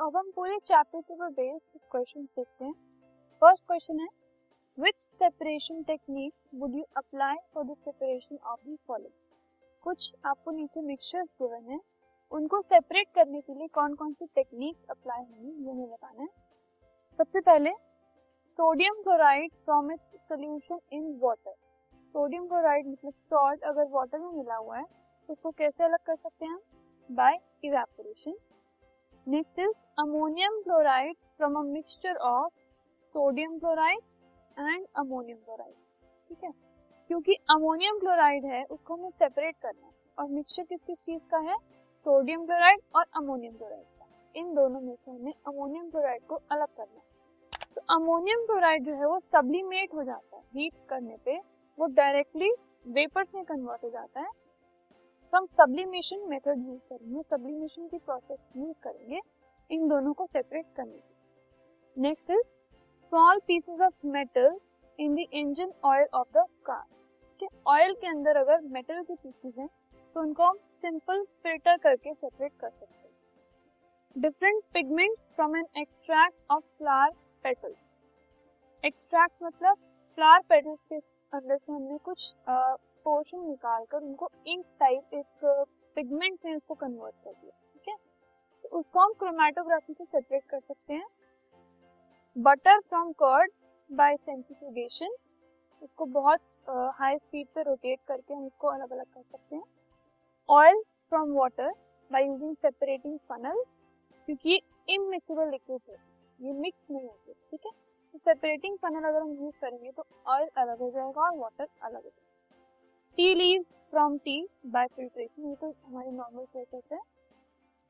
अब हम पूरे चैप्टर के ऊपर बेस्ड क्वेश्चन देखते हैं। फ़र्स्ट क्वेश्चन है which separation technique would you apply for the separation of the following कुछ आपको नीचे मिक्सचर्स गिवन है। उनको सेपरेट करने के लिए कौन कौन सी टेक्निक अप्लाई होंगी, ये हमें बताना है। सबसे पहले sodium chloride from its solution in water sodium chloride मतलब सॉल्ट अगर वाटर में मिला हुआ है तो उसको कैसे अलग कर सकते हैं हम? By evaporation next is ammonium chloride from a mixture of sodium chloride and ammonium chloride ठीक है? क्योंकि अमोनियम क्लोराइड है, उसको हमें सेपरेट करना है। और मिक्सचर किस किस चीज़ का है? सोडियम क्लोराइड और अमोनियम क्लोराइड का। इन दोनों में से हमें अमोनियम क्लोराइड को अलग करना है। तो अमोनियम क्लोराइड जो है, वो सब्लिमेट हो जाता है हीट करने पे। वो डायरेक्टली वेपर्स में कन्वर्ट हो जाता है। तो हम सब्लिमेशन मेथड यूज़ करेंगे सब्लिमेशन की प्रोसेस यूज़ करेंगे, इन दोनों को सेपरेट करने के next is small pieces of metal in the engine oil of the car कि ऑयल के अंदर अगर मेटल के पीसेस हैं तो उनको हम सिंपल फ़िल्टर करके सेपरेट कर सकते हैं। Different pigment from an extract of flower petals extract मतलब फ्लावर पेटल्स के अंदर से हमने कुछ पोर्शन निकाल कर उनको इंक टाइप एक पिगमेंट में उसको कन्वर्ट कर दिया, ठीक है? तो उसको हम क्रोमेटोग्राफी से सेपरेट कर सकते हैं। Butter from curd by centrifugation उसको बहुत हाई स्पीड पे रोटेट करके हम इसको अलग अलग कर सकते हैं। Oil from water by using separating funnel क्योंकि इमिक्सेबल लिक्विड है, ये मिक्स नहीं होते, ठीक है? तो सेपरेटिंग फनल अगर हम यूज़ करेंगे तो ऑयल अलग हो जाएगा और वाटर अलग हो जाएगा। Tea leave from tea by filtration ये तो हमारी नॉर्मल प्रोसेस है।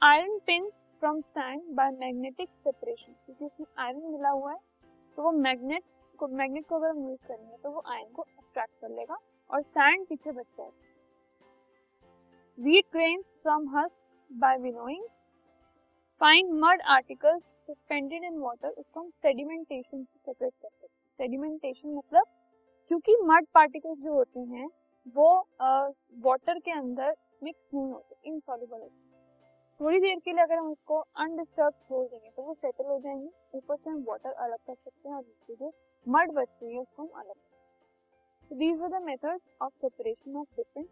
Iron pin from sand by magnetic separation क्योंकि उसमें आयरन मिला हुआ है तो वो मैग्नेट को मैग्नेट को अगर हम यूज़ करेंगे तो वो आयरन को अट्रैक्ट कर लेगा और सैंड पीछे बच जाएगा wheat grains from husk by winnowing. Fine mud articles suspended in water उसको हम सेडिमेंटेशन से सेपरेट करते हैं। सेडिमेंटेशन मतलब क्योंकि मड पार्टिकल्स जो होते हैं वो वाटर के अंदर मिक्स नहीं होते इनसॉल्युबल होते। थोड़ी देर के लिए अगर हम उसको अनडिस्टर्ब छोड़ देंगे तो वो सेटल हो जाएँगे। ऊपर से हम वाटर अलग कर सकते हैं और नीचे जो मड बचती है, उसको हम अलग कर these are the methods of separation of different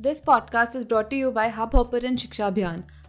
this podcast is brought you by Hubhopper and Shiksha Abhiyan